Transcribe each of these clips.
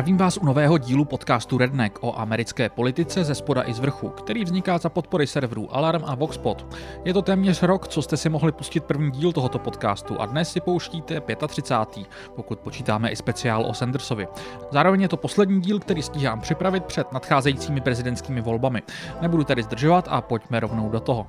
Zdravím vás u nového dílu podcastu Redneck o americké politice ze spoda i z vrchu, který vzniká za podpory serverů Alarm a Voxpot. Je to téměř rok, co jste si mohli pustit první díl tohoto podcastu a dnes si pouštíte 35. pokud počítáme i speciál o Sandersovi. Zároveň je to poslední díl, který stíhám připravit před nadcházejícími prezidentskými volbami. Nebudu tedy zdržovat a pojďme rovnou do toho.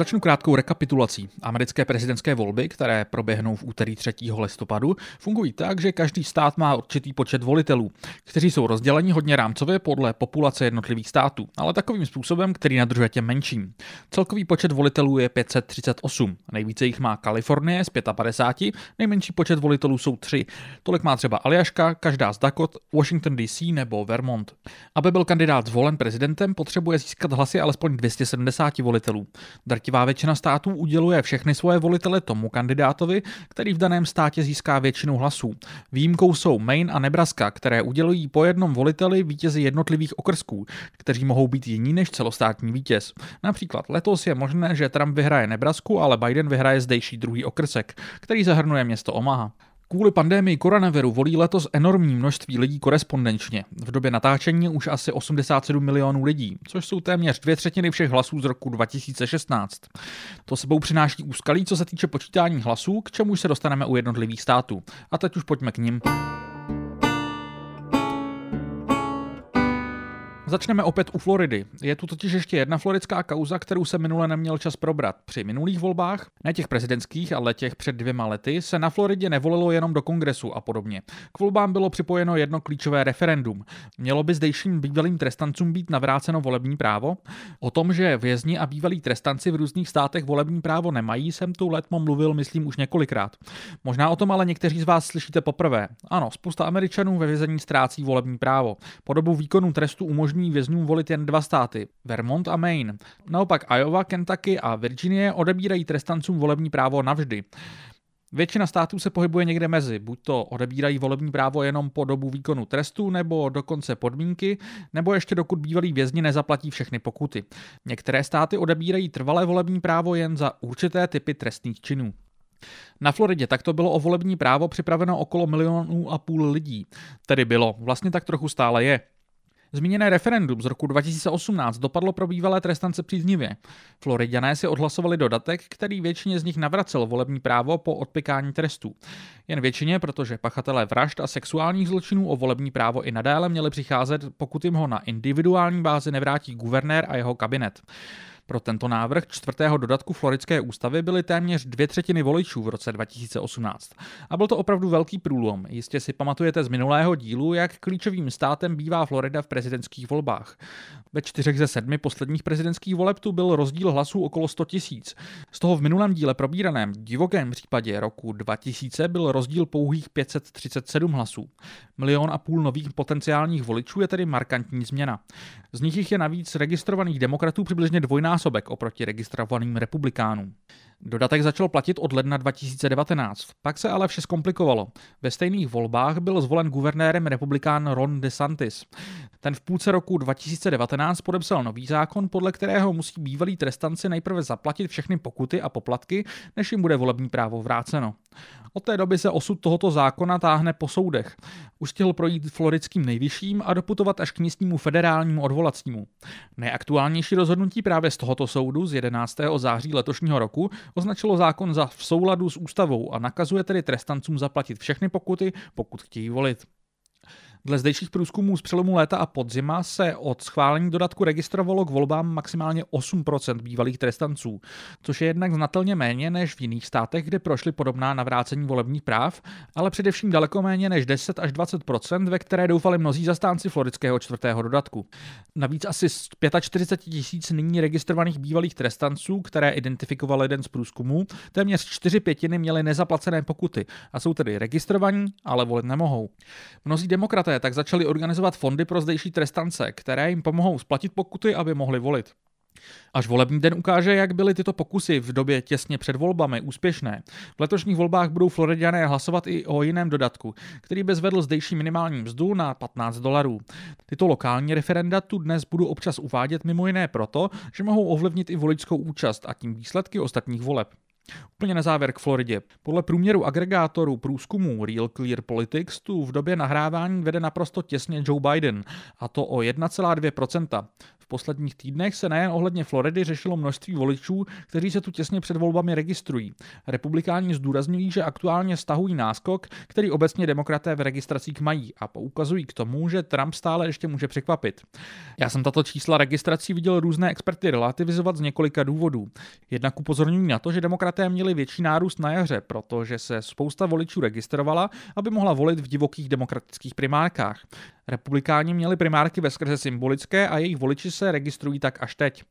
Začnu krátkou rekapitulací. Americké prezidentské volby, které proběhnou v úterý 3. listopadu, fungují tak, že každý stát má určitý počet volitelů, kteří jsou rozděleni hodně rámcově podle populace jednotlivých států, ale takovým způsobem, který nadržuje těm menším. Celkový počet volitelů je 538, nejvíce jich má Kalifornie z 55, nejmenší počet volitelů jsou 3. Tolik má třeba Aljaška, každá z Dakot, Washington DC nebo Vermont. Aby byl kandidát zvolen prezidentem, potřebuje získat hlasy alespoň 270 volitelů. Drtivá většina států uděluje všechny svoje volitele tomu kandidátovi, který v daném státě získá většinu hlasů. Výjimkou jsou Maine a Nebraska, které udělují po jednom voliteli vítězi jednotlivých okrsků, kteří mohou být jiní než celostátní vítěz. Například letos je možné, že Trump vyhraje Nebrasku, ale Biden vyhraje zdejší druhý okrsek, který zahrnuje město Omaha. Kvůli pandémii koronaviru volí letos enormní množství lidí korespondenčně. V době natáčení už asi 87 milionů lidí, což jsou téměř dvě třetiny všech hlasů z roku 2016. To sebou přináší úskalí, co se týče počítání hlasů, k čemu se dostaneme u jednotlivých států. A teď už pojďme k nim. Začneme opět u Floridy. Je tu totiž ještě jedna floridská kauza, kterou se minule neměl čas probrat. Při minulých volbách, ne těch prezidentských, ale těch před dvěma lety, se na Floridě nevolilo jenom do kongresu a podobně. K volbám bylo připojeno jedno klíčové referendum. Mělo by zdejším bývalým trestancům být navráceno volební právo? O tom, že vězni a bývalí trestanci v různých státech volební právo nemají, jsem tu letmo mluvil, myslím, už několikrát. Možná o tom ale někteří z vás slyšíte poprvé. Ano, spousta Američanů ve vězení ztrácí volební právo. Po dobu výkonu trestu umožní umožní vězňům volit jen dva státy, Vermont a Maine. Naopak Iowa, Kentucky a Virginie odebírají trestancům volební právo navždy. Většina států se pohybuje někde mezi, buď to odebírají volební právo jenom po dobu výkonu trestu, nebo dokonce podmínky, nebo ještě dokud bývalí vězni nezaplatí všechny pokuty. Některé státy odebírají trvalé volební právo jen za určité typy trestných činů. Na Floridě takto bylo o volební právo připraveno okolo milionů a půl lidí. Tedy bylo, vlastně tak trochu stále je. Zmíněné referendum z roku 2018 dopadlo pro bývalé trestance příznivě. Floridiané si odhlasovali dodatek, který většině z nich navracel volební právo po odpikání trestů. Jen většině, protože pachatelé vražd a sexuálních zločinů o volební právo i nadále měli přicházet, pokud jim ho na individuální bázi nevrátí guvernér a jeho kabinet. Pro tento návrh čtvrtého dodatku Floridské ústavy byly téměř dvě třetiny voličů v roce 2018. A byl to opravdu velký průlom. Jistě si pamatujete z minulého dílu, jak klíčovým státem bývá Florida v prezidentských volbách. Ve čtyřech ze sedmi posledních prezidentských voleb tu byl rozdíl hlasů okolo 100 tisíc. Z toho v minulém díle probíraném divokém případě roku 2000 byl rozdíl pouhých 537 hlasů. Milion a půl nových potenciálních voličů je tedy markantní změna. Z nich je navíc registrovaných demokratů přibližně dvojnásobek násobek oproti registrovaným republikánům. Dodatek začal platit od ledna 2019, pak se ale vše zkomplikovalo. Ve stejných volbách byl zvolen guvernérem republikán Ron DeSantis. Ten v půlce roku 2019 podepsal nový zákon, podle kterého musí bývalí trestanci nejprve zaplatit všechny pokuty a poplatky, než jim bude volební právo vráceno. Od té doby se osud tohoto zákona táhne po soudech. Už stihl projít floridským nejvyšším a doputovat až k místnímu federálnímu odvolacímu. Nejaktuálnější rozhodnutí právě z tohoto soudu z 11. září letošního roku označilo zákon za v souladu s ústavou a nakazuje tedy trestancům zaplatit všechny pokuty, pokud chtějí volit. Dle zdejších průzkumů z přelomu léta a podzima se od schválení dodatku registrovalo k volbám maximálně 8% bývalých trestanců, což je jednak znatelně méně než v jiných státech, kde prošly podobná navrácení volebních práv, ale především daleko méně než 10 až 20%, ve které doufali mnozí zastánci floridského čtvrtého dodatku. Navíc asi z 45 tisíc nyní registrovaných bývalých trestanců, které identifikoval jeden z průzkumů, téměř 4 pětiny měly nezaplacené pokuty a jsou tedy registrovaní, ale volit nemohou. Mnozí demokraté Demokraté tak začali organizovat fondy pro zdejší trestance, které jim pomohou splatit pokuty, aby mohli volit. Až volební den ukáže, jak byly tyto pokusy v době těsně před volbami úspěšné. V letošních volbách budou Floridiané hlasovat i o jiném dodatku, který by zvedl zdejší minimální mzdu na 15 dolarů. Tyto lokální referenda tu dnes budu občas uvádět mimo jiné proto, že mohou ovlivnit i voličskou účast a tím výsledky ostatních voleb. Úplně na závěr k Floridě. Podle průměru agregátorů průzkumu Real Clear Politics tu v době nahrávání vede naprosto těsně Joe Biden, a to o 1,2% posledních týdnech se nejen ohledně Floridy řešilo množství voličů, kteří se tu těsně před volbami registrují. Republikáni zdůrazňují, že aktuálně stahují náskok, který obecně demokraté v registracích mají a poukazují k tomu, že Trump stále ještě může překvapit. Já jsem tato čísla registrací viděl různé experty relativizovat z několika důvodů. Jednak upozorňují na to, že demokraté měli větší nárůst na jaře, protože se spousta voličů registrovala, aby mohla volit v divokých demokratických primárkách. Republikáni měli primárky ve skrze symbolické a jejich voliči se registrují tak až teď.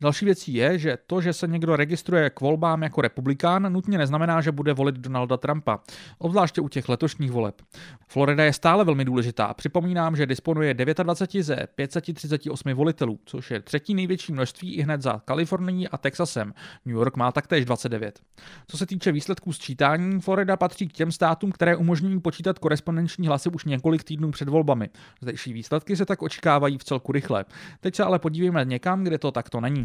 Další věcí je, že to, že se někdo registruje k volbám jako republikán, nutně neznamená, že bude volit Donalda Trumpa, obzvláště u těch letošních voleb. Florida je stále velmi důležitá. Připomínám, že disponuje 29 ze 538 volitelů, což je třetí největší množství i hned za Kalifornií a Texasem. New York má taktéž 29. Co se týče výsledků sčítání, Florida patří k těm státům, které umožňují počítat korespondenční hlasy už několik týdnů před volbami. Zdejší výsledky se tak očekávají v celku rychle. Teď se ale podívejme někam, kde to takto není.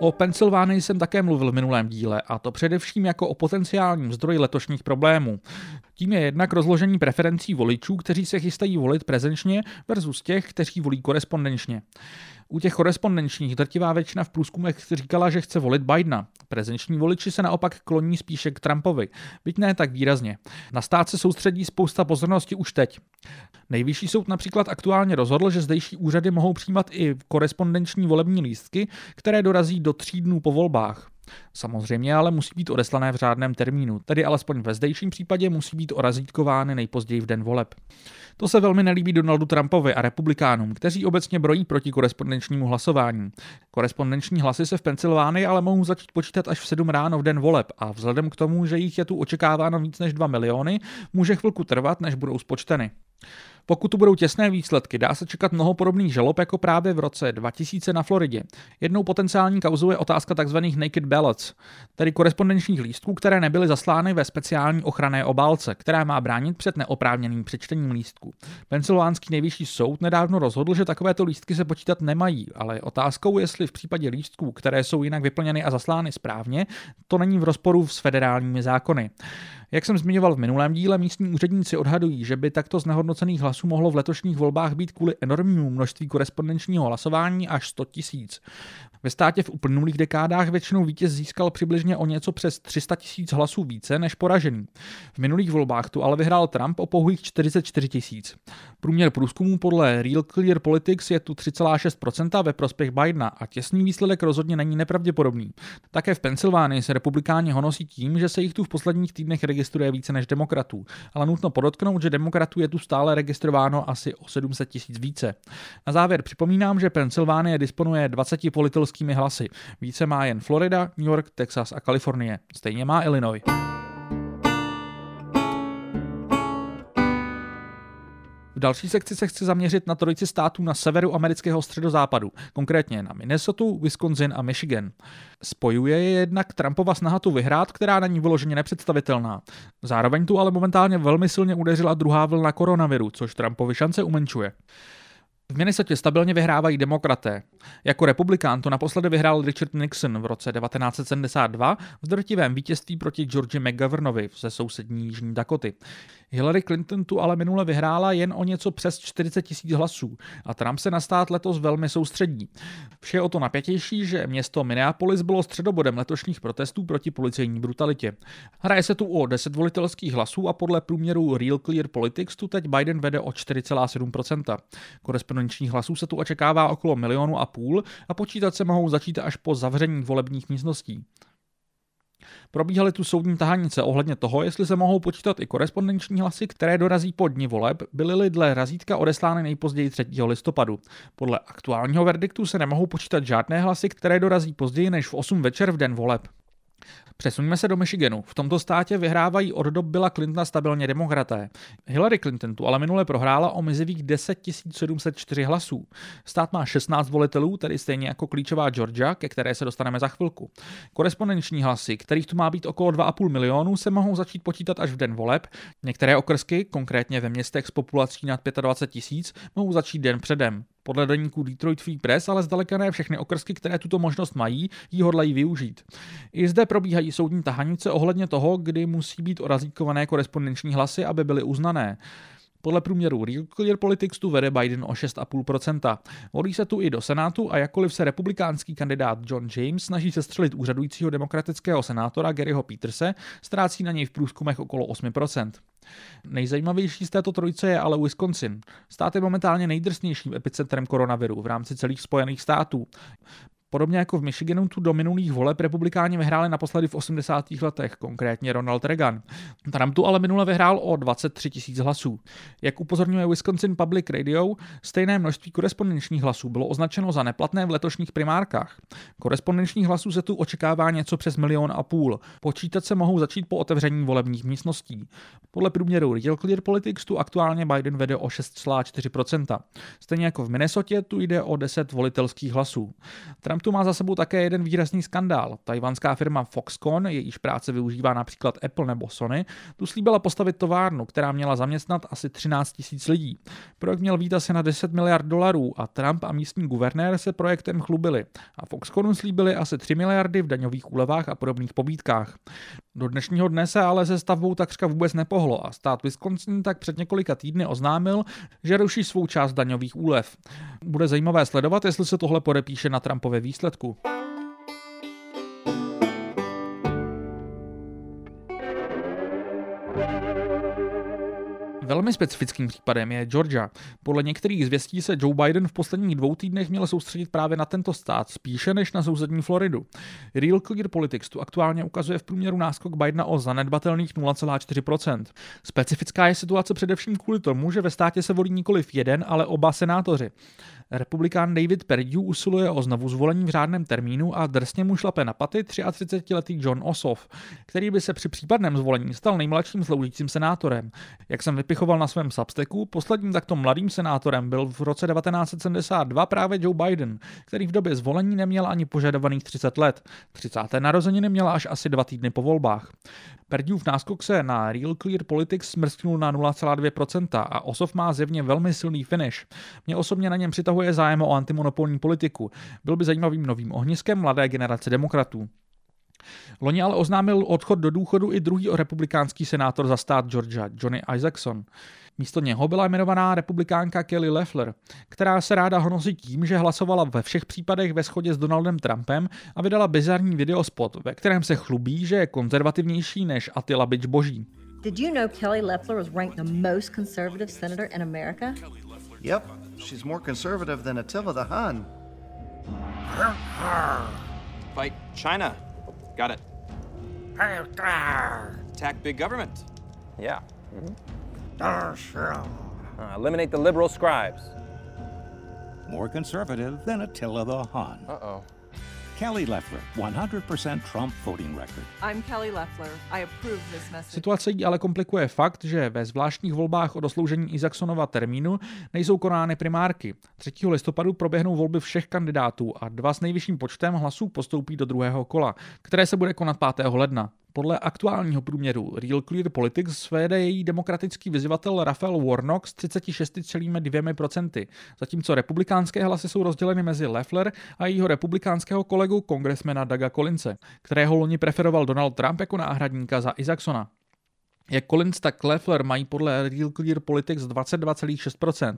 O Pensylvánii jsem také mluvil v minulém díle, a to především jako o potenciálním zdroji letošních problémů. Tím je jednak rozložení preferencí voličů, kteří se chystají volit prezenčně versus těch, kteří volí korespondenčně. U těch korespondenčních drtivá většina v průzkumech říkala, že chce volit Bidena. Prezenční voliči se naopak kloní spíše k Trumpovi, byť ne tak výrazně. Na stát se soustředí spousta pozornosti už teď. Nejvyšší soud například aktuálně rozhodl, že zdejší úřady mohou přijímat i korespondenční volební lístky, které dorazí do tří dnů po volbách. Samozřejmě ale musí být odeslané v řádném termínu, tedy alespoň ve zdejším případě musí být orazítkovány nejpozději v den voleb. To se velmi nelíbí Donaldu Trumpovi a republikánům, kteří obecně brojí proti korespondenčnímu hlasování. Korespondenční hlasy se v Pensylvánii ale mohou začít počítat až v 7 ráno v den voleb a vzhledem k tomu, že jich je tu očekáváno víc než 2 miliony, může chvilku trvat, než budou spočteny. Pokud tu budou těsné výsledky, dá se čekat mnoho podobných žalob jako právě v roce 2000 na Floridě. Jednou potenciální kauzou je otázka tzv. naked ballots, tedy korespondenčních lístků, které nebyly zaslány ve speciální ochranné obálce, která má bránit před neoprávněným přečtením lístků. Pensylvánský nejvyšší soud nedávno rozhodl, že takovéto lístky se počítat nemají, ale otázkou, jestli v případě lístků, které jsou jinak vyplněny a zaslány správně, to není v rozporu s federálními zákony. Jak jsem zmiňoval v minulém díle, místní úředníci odhadují, že by takto znehodnocených hlasů mohlo v letošních volbách být kvůli enormnímu množství korespondenčního hlasování až 100 tisíc. Ve státě v uplynulých dekádách většinou vítěz získal přibližně o něco přes 300 tisíc hlasů více než poražený. V minulých volbách tu ale vyhrál Trump o pouhých 44 tisíc. Průměr průzkumů podle Real Clear Politics je tu 3,6% ve prospěch Bidena a těsný výsledek rozhodně není nepravděpodobný. Také v Pensylvánii se republikáni honosí tím, že se jich tu v posledních týdnech registruje více než demokratů, ale nutno podotknout, že demokratů je tu stále registrováno asi o 700 tisíc více. Na závěr připomínám, že Pensylvánie disponuje 20 volitelskými hlasy. Více má jen Florida, New York, Texas a Kalifornie. Stejně má Illinois. V další sekci se chci zaměřit na trojici států na severu amerického středozápadu, konkrétně na Minnesota, Wisconsin a Michigan. Spojuje je jednak Trumpova snaha tu vyhrát, která není vyloženě nepředstavitelná. Zároveň tu ale momentálně velmi silně udeřila druhá vlna koronaviru, což Trumpovi šance umenčuje. V Minnesotě stabilně vyhrávají demokraté. Jako republikán to naposledy vyhrál Richard Nixon v roce 1972 v drtivém vítězství proti Georgi McGovernovi ze sousední Jižní Dakoty. Hillary Clinton tu ale minule vyhrála jen o něco přes 40 tisíc hlasů a Trump se na stát letos velmi soustředí. Vše je o to napětější, že město Minneapolis bylo středobodem letošních protestů proti policejní brutalitě. Hraje se tu o 10 volitelských hlasů a podle průměru Real Clear Politics tu teď Biden vede o 4,7%. Korespondenčních hlasů se tu očekává okolo milionu a půl a počítat se mohou začít až po zavření volebních místností. Probíhaly tu soudní tahanice ohledně toho, jestli se mohou počítat i korespondenční hlasy, které dorazí po dní voleb, byly dle razítka odeslány nejpozději 3. listopadu. Podle aktuálního verdiktu se nemohou počítat žádné hlasy, které dorazí později než v 8 večer v den voleb. Přesuňme se do Michiganu. V tomto státě vyhrávají od dob Billa Clintona stabilně demokraté. Hillary Clinton tu ale minule prohrála o mizivých 10 704 hlasů. Stát má 16 volitelů, tedy stejně jako klíčová Georgia, ke které se dostaneme za chvilku. Korespondenční hlasy, kterých tu má být okolo 2,5 milionů, se mohou začít počítat až v den voleb. Některé okrsky, konkrétně ve městech s populací nad 25 tisíc, mohou začít den předem. Podle deníku Detroit Free Press ale zdaleka ne všechny okrsky, které tuto možnost mají, ji hodlají využít. I zde probíhají soudní tahanice ohledně toho, kdy musí být orazíkované korespondenční hlasy, aby byly uznané. Podle průměru Real Clear Politics tu vede Biden o 6,5%. Volí se tu i do Senátu a jakkoliv se republikánský kandidát John James snaží sestřelit úřadujícího demokratického senátora Garyho Peterse, ztrácí na něj v průzkumech okolo 8%. Nejzajímavější z této trojice je ale Wisconsin. Stát je momentálně nejdrsnějším epicentrem koronaviru v rámci celých Spojených států. Podobně jako v Michiganu tu do minulých voleb republikáni vyhráli naposledy v 80. letech, konkrétně Ronald Reagan. Trump tu ale minule vyhrál o 23 tisíc hlasů. Jak upozorňuje Wisconsin Public Radio, stejné množství korespondenčních hlasů bylo označeno za neplatné v letošních primárkách. Korespondenčních hlasů se tu očekává něco přes milion a půl. Počítat se mohou začít po otevření volebních místností. Podle průměru Real Clear Politics tu aktuálně Biden vede o 6,4%. Stejně jako v Minnesotě tu jde o 10 volitelských hlasů. Trump Trump tu má za sebou také jeden výrazný skandál. Tajvanská firma Foxconn, jejíž práce využívá například Apple nebo Sony, tu slíbila postavit továrnu, která měla zaměstnat asi 13 tisíc lidí. Projekt měl být asi na 10 miliard dolarů a Trump a místní guvernér se projektem chlubili. A Foxconnu slíbili asi 3 miliardy v daňových úlevách a podobných pobídkách. Do dnešního dne se ale se stavbou takřka vůbec nepohlo a stát Wisconsin tak před několika týdny oznámil, že ruší svou část daňových úlev. Bude zajímavé sledovat, jestli se tohle podepíše na Trumpově výsledku. Velmi specifickým případem je Georgia. Podle některých zvěstí se Joe Biden v posledních dvou týdnech měl soustředit právě na tento stát, spíše než na sousední Floridu. Real Clear Politics tu aktuálně ukazuje v průměru náskok Bidena o zanedbatelných 0,4%. Specifická je situace především kvůli tomu, že ve státě se volí nikoliv jeden, ale oba senátoři. Republikán David Perdue usiluje o znovu zvolení v řádném termínu a drsně mu šlape na paty 33-letý John Ossoff, který by se při případném zvolení stal nejmladším sloužícím senátorem. Jak jsem vypichoval na svém substacku, posledním takto mladým senátorem byl v roce 1972 právě Joe Biden, který v době zvolení neměl ani požadovaných 30 let. 30. narozeniny měla až asi dva týdny po volbách. Perdue v náskok se na Real Clear Politics smrsknul na 0,2% a Osov má zjevně velmi silný finish. Mě osobně na něm přitahuje zájem o antimonopolní politiku. Byl by zajímavým novým ohniskem mladé generace demokratů. Loni ale oznámil odchod do důchodu i druhý republikánský senátor za stát Georgia, Johnny Isaacson. Místo něho byla jmenovaná republikánka Kelly Leffler, která se ráda honosí tím, že hlasovala ve všech případech ve shodě s Donaldem Trumpem a vydala bizarní videospot, ve kterém se chlubí, že je konzervativnější než Attila Bič Boží. Did you know Kelly Leffler was ranked the most conservative senator in America? Yep, she's more conservative than Attila the Hun. Fight China. Got it. Attack big government. Yeah. Mm-hmm. Uh, eliminate the liberal scribes. More conservative than Attila the Hun. Uh-oh. Kelly Leffler, 100% Trump voting record. I'm Kelly Leffler. I approve this message. Situace jí ale komplikuje fakt, že ve zvláštních volbách o dosloužení Isaksonova termínu nejsou konány primárky. 3. listopadu proběhnou volby všech kandidátů a dva s nejvyšším počtem hlasů postoupí do druhého kola, které se bude konat 5. ledna. Podle aktuálního průměru Real Clear Politics vede její demokratický vyzývatel Rafael Warnock s 36,2%, zatímco republikánské hlasy jsou rozděleny mezi Leffler a jejího republikánského kolegu kongresmena Daga Collinse, kterého loni preferoval Donald Trump jako náhradníka za Isaacsona. Jak Collins, tak Leffler mají podle Real Clear Politics 22,6%.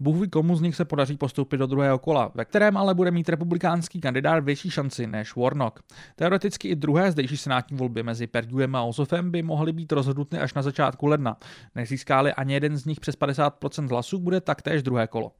Bůh ví, komu z nich se podaří postoupit do druhého kola, ve kterém ale bude mít republikánský kandidát větší šanci než Warnock. Teoreticky i druhé zdejší senátní volby mezi Perduem a Osofem by mohly být rozhodnuty až na začátku ledna. Nezískáli ani jeden z nich přes 50% hlasů, bude taktéž druhé kolo.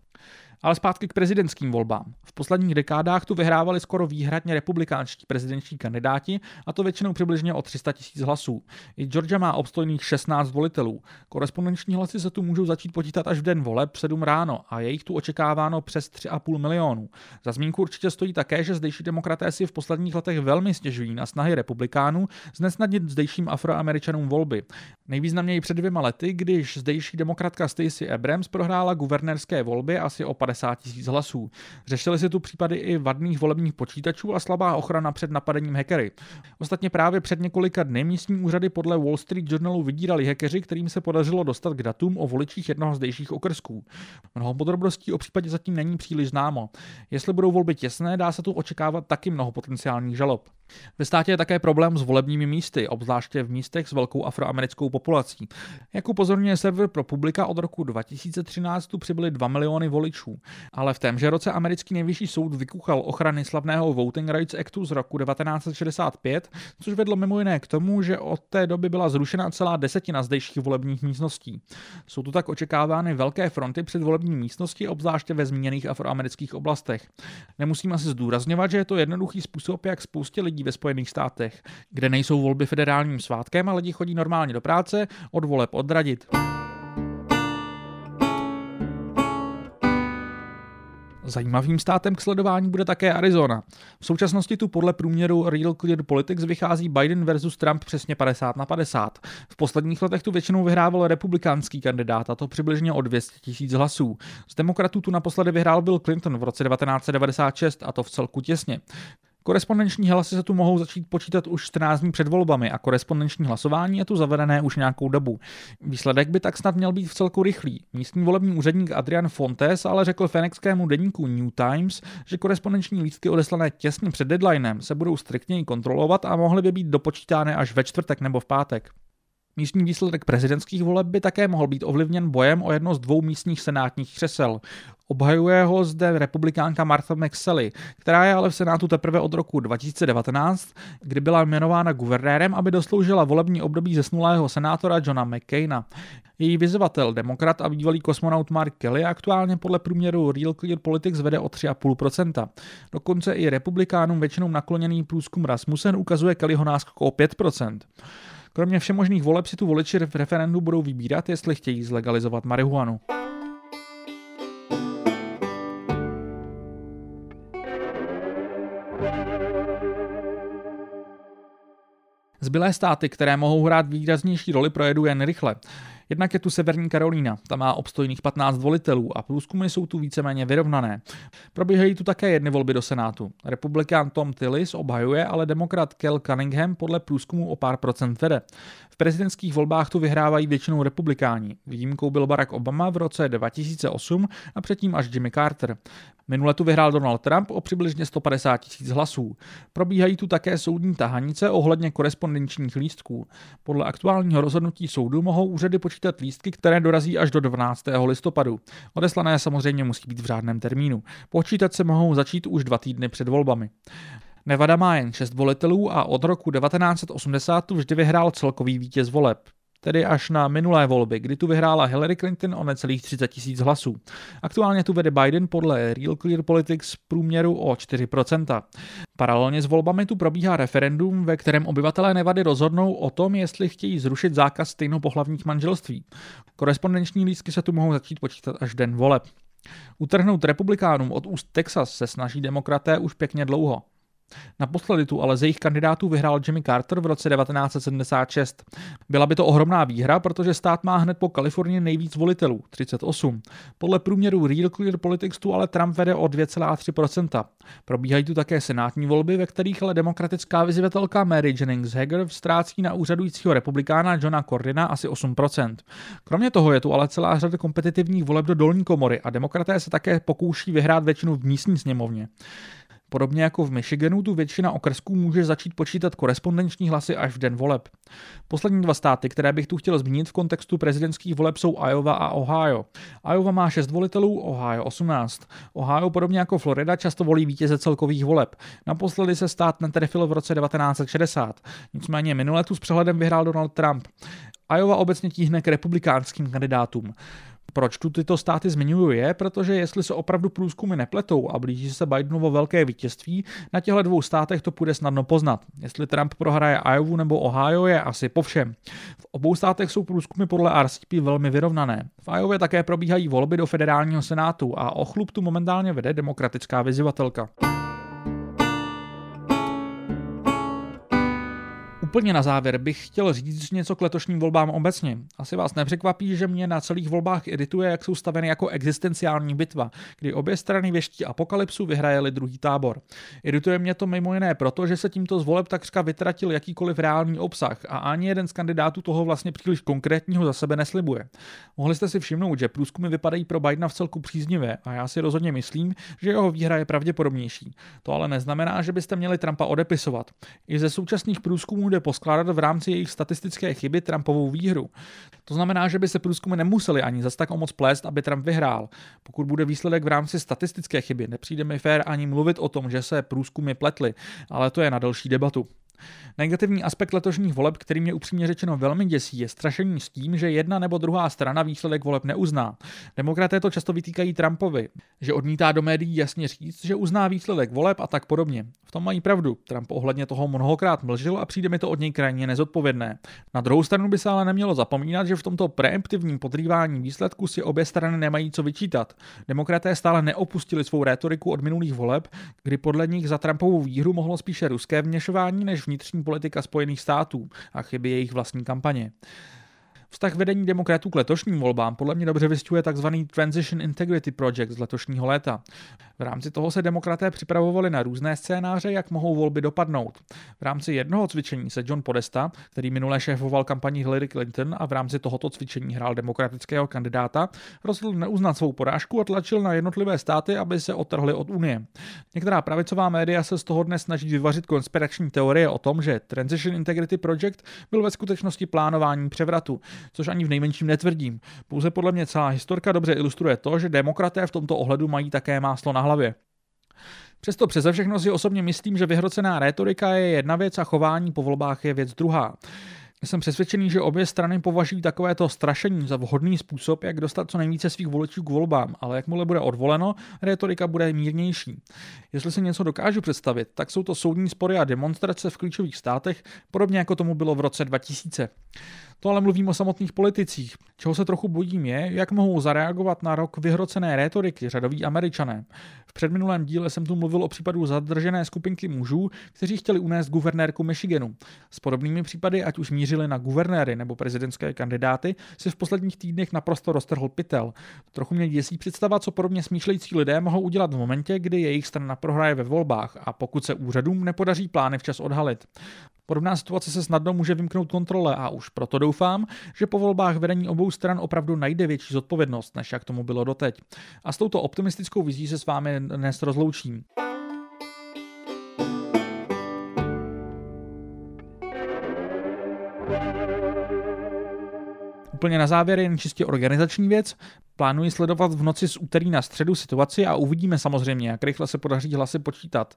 Ale zpátky k prezidentským volbám. V posledních dekádách tu vyhrávali skoro výhradně republikánští prezidentští kandidáti, a to většinou přibližně o 300 tisíc hlasů. I Georgia má obstojných 16 volitelů. Korespondenční hlasy se tu můžou začít počítat až v den voleb 7 ráno a je jich tu očekáváno přes 3,5 milionů. Za zmínku určitě stojí také, že zdejší demokraté si v posledních letech velmi stěžují na snahy republikánů znesnadnit zdejším afroameričanům volby. Nejvýznamněji před dvěma lety, když zdejší demokratka Stacey Abrams prohrála guvernérské volby asi o 50 tisíc hlasů. Řešily si tu případy i vadných volebních počítačů a slabá ochrana před napadením hackery. Ostatně právě před několika dny místní úřady podle Wall Street Journalu vydírali hackeři, kterým se podařilo dostat k datům o voličích jednoho z zdejších okrsků. Mnoho podrobností o případě zatím není příliš známo. Jestli budou volby těsné, dá se tu očekávat taky mnoho potenciálních žalob. Ve státě je také problém s volebními místy, obzvláště v místech s velkou afroamerickou populací. Jak upozorňuje server pro publika od roku 2013 tu přibyly 2 miliony voličů. Ale v témže roce americký nejvyšší soud vykuchal ochrany slavného Voting Rights Actu z roku 1965, což vedlo mimo jiné k tomu, že od té doby byla zrušena celá desetina zdejších volebních místností. Jsou tu tak očekávány velké fronty před volební místnosti, obzvláště ve zmíněných afroamerických oblastech. Nemusím asi zdůrazňovat, že je to jednoduchý způsob, jak spoustě lidí ve Spojených státech, kde nejsou volby federálním svátkem a lidi chodí normálně do práce, od voleb odradit. Zajímavým státem k sledování bude také Arizona. V současnosti tu podle průměru Real Clear Politics vychází Biden versus Trump přesně 50 na 50. V posledních letech tu většinou vyhrával republikánský kandidát, a to přibližně o 200 tisíc hlasů. Z demokratů tu naposledy vyhrál Bill Clinton v roce 1996 a to v celku těsně. Korespondenční hlasy se tu mohou začít počítat už 14 dní před volbami a korespondenční hlasování je tu zavedené už nějakou dobu. Výsledek by tak snad měl být v celku rychlý. Místní volební úředník Adrian Fontes ale řekl fenexskému deníku New Times, že korespondenční lístky odeslané těsně před deadlinem se budou striktněji kontrolovat a mohly by být dopočítány až ve čtvrtek nebo v pátek. Místní výsledek prezidentských voleb by také mohl být ovlivněn bojem o jedno z dvou místních senátních křesel. Obhajuje ho zde republikánka Martha McSally, která je ale v Senátu teprve od roku 2019, kdy byla jmenována guvernérem, aby dosloužila volební období zesnulého senátora Johna McCaina. Její vyzvatel, demokrat a bývalý kosmonaut Mark Kelly aktuálně podle průměru Real Clear Politics vede o 3,5%. Dokonce i republikánům většinou nakloněný průzkum Rasmussen ukazuje Kellyho náskok o 5%. Kromě všemožných voleb si tu voliči v referendu budou vybírat, jestli chtějí zlegalizovat marihuanu. Zbylé státy, které mohou hrát výraznější roli, projedu jen rychle. Jednak je tu Severní Karolína, ta má obstojných 15 volitelů a průzkumy jsou tu víceméně vyrovnané. Probíhají tu také jedny volby do Senátu. Republikán Tom Tillis obhajuje, ale demokrat Kel Cunningham podle průzkumu o pár procent vede. V prezidentských volbách tu vyhrávají většinou republikáni. Výjimkou byl Barack Obama v roce 2008 a předtím až Jimmy Carter. Minule tu vyhrál Donald Trump o přibližně 150 tisíc hlasů. Probíhají tu také soudní tahanice ohledně korespondenčních lístků. Podle aktuálního rozhodnutí soudu mohou úřady počítat lístky, které dorazí až do 12. listopadu. Odeslané samozřejmě musí být v řádném termínu. Počítat se mohou začít už dva týdny před volbami. Nevada má jen šest volitelů a od roku 1980 tu vždy vyhrál celkový vítěz voleb tedy až na minulé volby, kdy tu vyhrála Hillary Clinton o necelých 30 tisíc hlasů. Aktuálně tu vede Biden podle Real Clear Politics průměru o 4%. Paralelně s volbami tu probíhá referendum, ve kterém obyvatelé Nevady rozhodnou o tom, jestli chtějí zrušit zákaz stejnopohlavních manželství. Korespondenční lístky se tu mohou začít počítat až den voleb. Utrhnout republikánům od úst Texas se snaží demokraté už pěkně dlouho. Naposledy tu ale ze jejich kandidátů vyhrál Jimmy Carter v roce 1976. Byla by to ohromná výhra, protože stát má hned po Kalifornii nejvíc volitelů, 38. Podle průměru Real Clear Politics tu ale Trump vede o 2,3%. Probíhají tu také senátní volby, ve kterých ale demokratická vyzvětelka Mary Jennings Hager ztrácí na úřadujícího republikána Johna Cordina asi 8%. Kromě toho je tu ale celá řada kompetitivních voleb do dolní komory a demokraté se také pokouší vyhrát většinu v místní sněmovně. Podobně jako v Michiganu tu většina okrsků může začít počítat korespondenční hlasy až v den voleb. Poslední dva státy, které bych tu chtěl zmínit v kontextu prezidentských voleb, jsou Iowa a Ohio. Iowa má 6 volitelů, Ohio 18. Ohio podobně jako Florida často volí vítěze celkových voleb. Naposledy se stát netrefil v roce 1960. Nicméně minule tu s přehledem vyhrál Donald Trump. Iowa obecně tíhne k republikánským kandidátům. Proč tu tyto státy zmiňuju je, protože jestli se opravdu průzkumy nepletou a blíží se Bidenovo velké vítězství, na těchto dvou státech to půjde snadno poznat. Jestli Trump prohraje Iowa nebo Ohio je asi po všem. V obou státech jsou průzkumy podle RCP velmi vyrovnané. V Iowa také probíhají volby do federálního senátu a o chlup tu momentálně vede demokratická vyzývatelka. Úplně na závěr bych chtěl říct něco k letošním volbám obecně. Asi vás nepřekvapí, že mě na celých volbách irituje, jak jsou staveny jako existenciální bitva, kdy obě strany věští apokalypsu vyhrajeli druhý tábor. Irituje mě to mimo jiné proto, že se tímto z voleb takřka vytratil jakýkoliv reálný obsah a ani jeden z kandidátů toho vlastně příliš konkrétního za sebe neslibuje. Mohli jste si všimnout, že průzkumy vypadají pro Bidena v celku příznivě a já si rozhodně myslím, že jeho výhra je pravděpodobnější. To ale neznamená, že byste měli Trumpa odepisovat. I ze současných průzkumů jde poskládat v rámci jejich statistické chyby Trumpovou výhru. To znamená, že by se průzkumy nemuseli ani zas tak o moc plést, aby Trump vyhrál. Pokud bude výsledek v rámci statistické chyby, nepřijde mi fér ani mluvit o tom, že se průzkumy pletly, ale to je na další debatu. Negativní aspekt letošních voleb, který mě upřímně řečeno velmi děsí, je strašení s tím, že jedna nebo druhá strana výsledek voleb neuzná. Demokraté to často vytýkají Trumpovi, že odmítá do médií jasně říct, že uzná výsledek voleb a tak podobně. V tom mají pravdu. Trump ohledně toho mnohokrát mlžil a přijde mi to od něj krajně nezodpovědné. Na druhou stranu by se ale nemělo zapomínat, že v tomto preemptivním podrývání výsledku si obě strany nemají co vyčítat. Demokraté stále neopustili svou rétoriku od minulých voleb, kdy podle nich za Trumpovou výhru mohlo spíše ruské vměšování než vnitřní politika Spojených států a chyby jejich vlastní kampaně. Vztah vedení demokratů k letošním volbám podle mě dobře vystihuje tzv. Transition Integrity Project z letošního léta. V rámci toho se demokraté připravovali na různé scénáře, jak mohou volby dopadnout. V rámci jednoho cvičení se John Podesta, který minule šéfoval kampaní Hillary Clinton a v rámci tohoto cvičení hrál demokratického kandidáta, rozhodl neuznat svou porážku a tlačil na jednotlivé státy, aby se otrhly od Unie. Některá pravicová média se z toho dnes snaží vyvařit konspirační teorie o tom, že Transition Integrity Project byl ve skutečnosti plánování převratu což ani v nejmenším netvrdím. Pouze podle mě celá historka dobře ilustruje to, že demokraté v tomto ohledu mají také máslo na hlavě. Přesto přeze všechno si osobně myslím, že vyhrocená rétorika je jedna věc a chování po volbách je věc druhá. Jsem přesvědčený, že obě strany považují takovéto strašení za vhodný způsob, jak dostat co nejvíce svých voličů k volbám, ale jakmile bude odvoleno, retorika bude mírnější. Jestli si něco dokážu představit, tak jsou to soudní spory a demonstrace v klíčových státech, podobně jako tomu bylo v roce 2000. To ale mluvím o samotných politicích. Čeho se trochu bojím je, jak mohou zareagovat na rok vyhrocené rétoriky řadoví američané. V předminulém díle jsem tu mluvil o případu zadržené skupinky mužů, kteří chtěli unést guvernérku Michiganu. S podobnými případy, ať už mířili na guvernéry nebo prezidentské kandidáty, si v posledních týdnech naprosto roztrhl pytel. Trochu mě děsí představa, co podobně smýšlející lidé mohou udělat v momentě, kdy jejich strana prohraje ve volbách a pokud se úřadům nepodaří plány včas odhalit. Podobná situace se snadno může vymknout kontrole a už proto doufám, že po volbách vedení obou stran opravdu najde větší zodpovědnost, než jak tomu bylo doteď. A s touto optimistickou vizí se s vámi dnes rozloučím. Úplně na závěr jen čistě organizační věc. Plánuji sledovat v noci z úterý na středu situaci a uvidíme samozřejmě, jak rychle se podaří hlasy počítat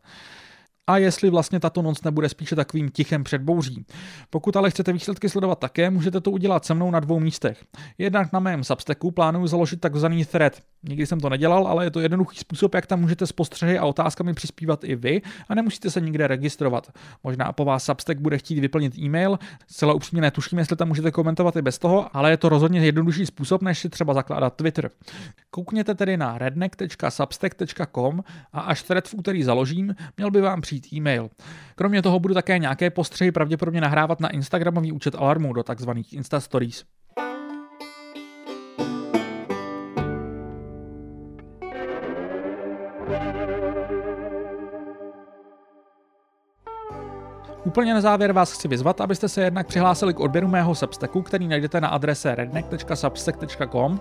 a jestli vlastně tato noc nebude spíše takovým tichem před bouří. Pokud ale chcete výsledky sledovat také, můžete to udělat se mnou na dvou místech. Jednak na mém Substacku plánuju založit takzvaný thread. Nikdy jsem to nedělal, ale je to jednoduchý způsob, jak tam můžete s postřehy a otázkami přispívat i vy a nemusíte se nikde registrovat. Možná po vás Substack bude chtít vyplnit e-mail, zcela upřímně netuším, jestli tam můžete komentovat i bez toho, ale je to rozhodně jednodušší způsob, než si třeba zakládat Twitter. Koukněte tedy na redneck.substack.com a až thread v úterý založím, měl by vám přijít přijít e-mail. Kromě toho budu také nějaké postřehy pravděpodobně nahrávat na Instagramový účet Alarmu do takzvaných Insta Stories. Úplně na závěr vás chci vyzvat, abyste se jednak přihlásili k odběru mého Substacku, který najdete na adrese redneck.substack.com.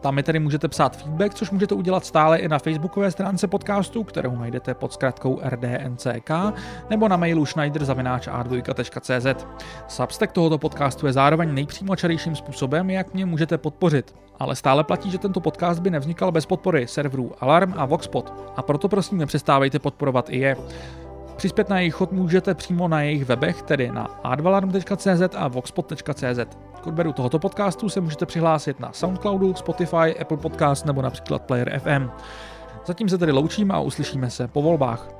Tam mi tedy můžete psát feedback, což můžete udělat stále i na facebookové stránce podcastu, kterou najdete pod zkratkou rdnck, nebo na mailu schneider.a2.cz. Substack tohoto podcastu je zároveň nejpřímočarejším způsobem, jak mě můžete podpořit. Ale stále platí, že tento podcast by nevznikal bez podpory serverů Alarm a Voxpot, a proto prosím nepřestávejte podporovat i je. Přispět na jejich chod můžete přímo na jejich webech, tedy na advalarm.cz a voxpot.cz. K odběru tohoto podcastu se můžete přihlásit na Soundcloudu, Spotify, Apple Podcast nebo například Player FM. Zatím se tedy loučím a uslyšíme se po volbách.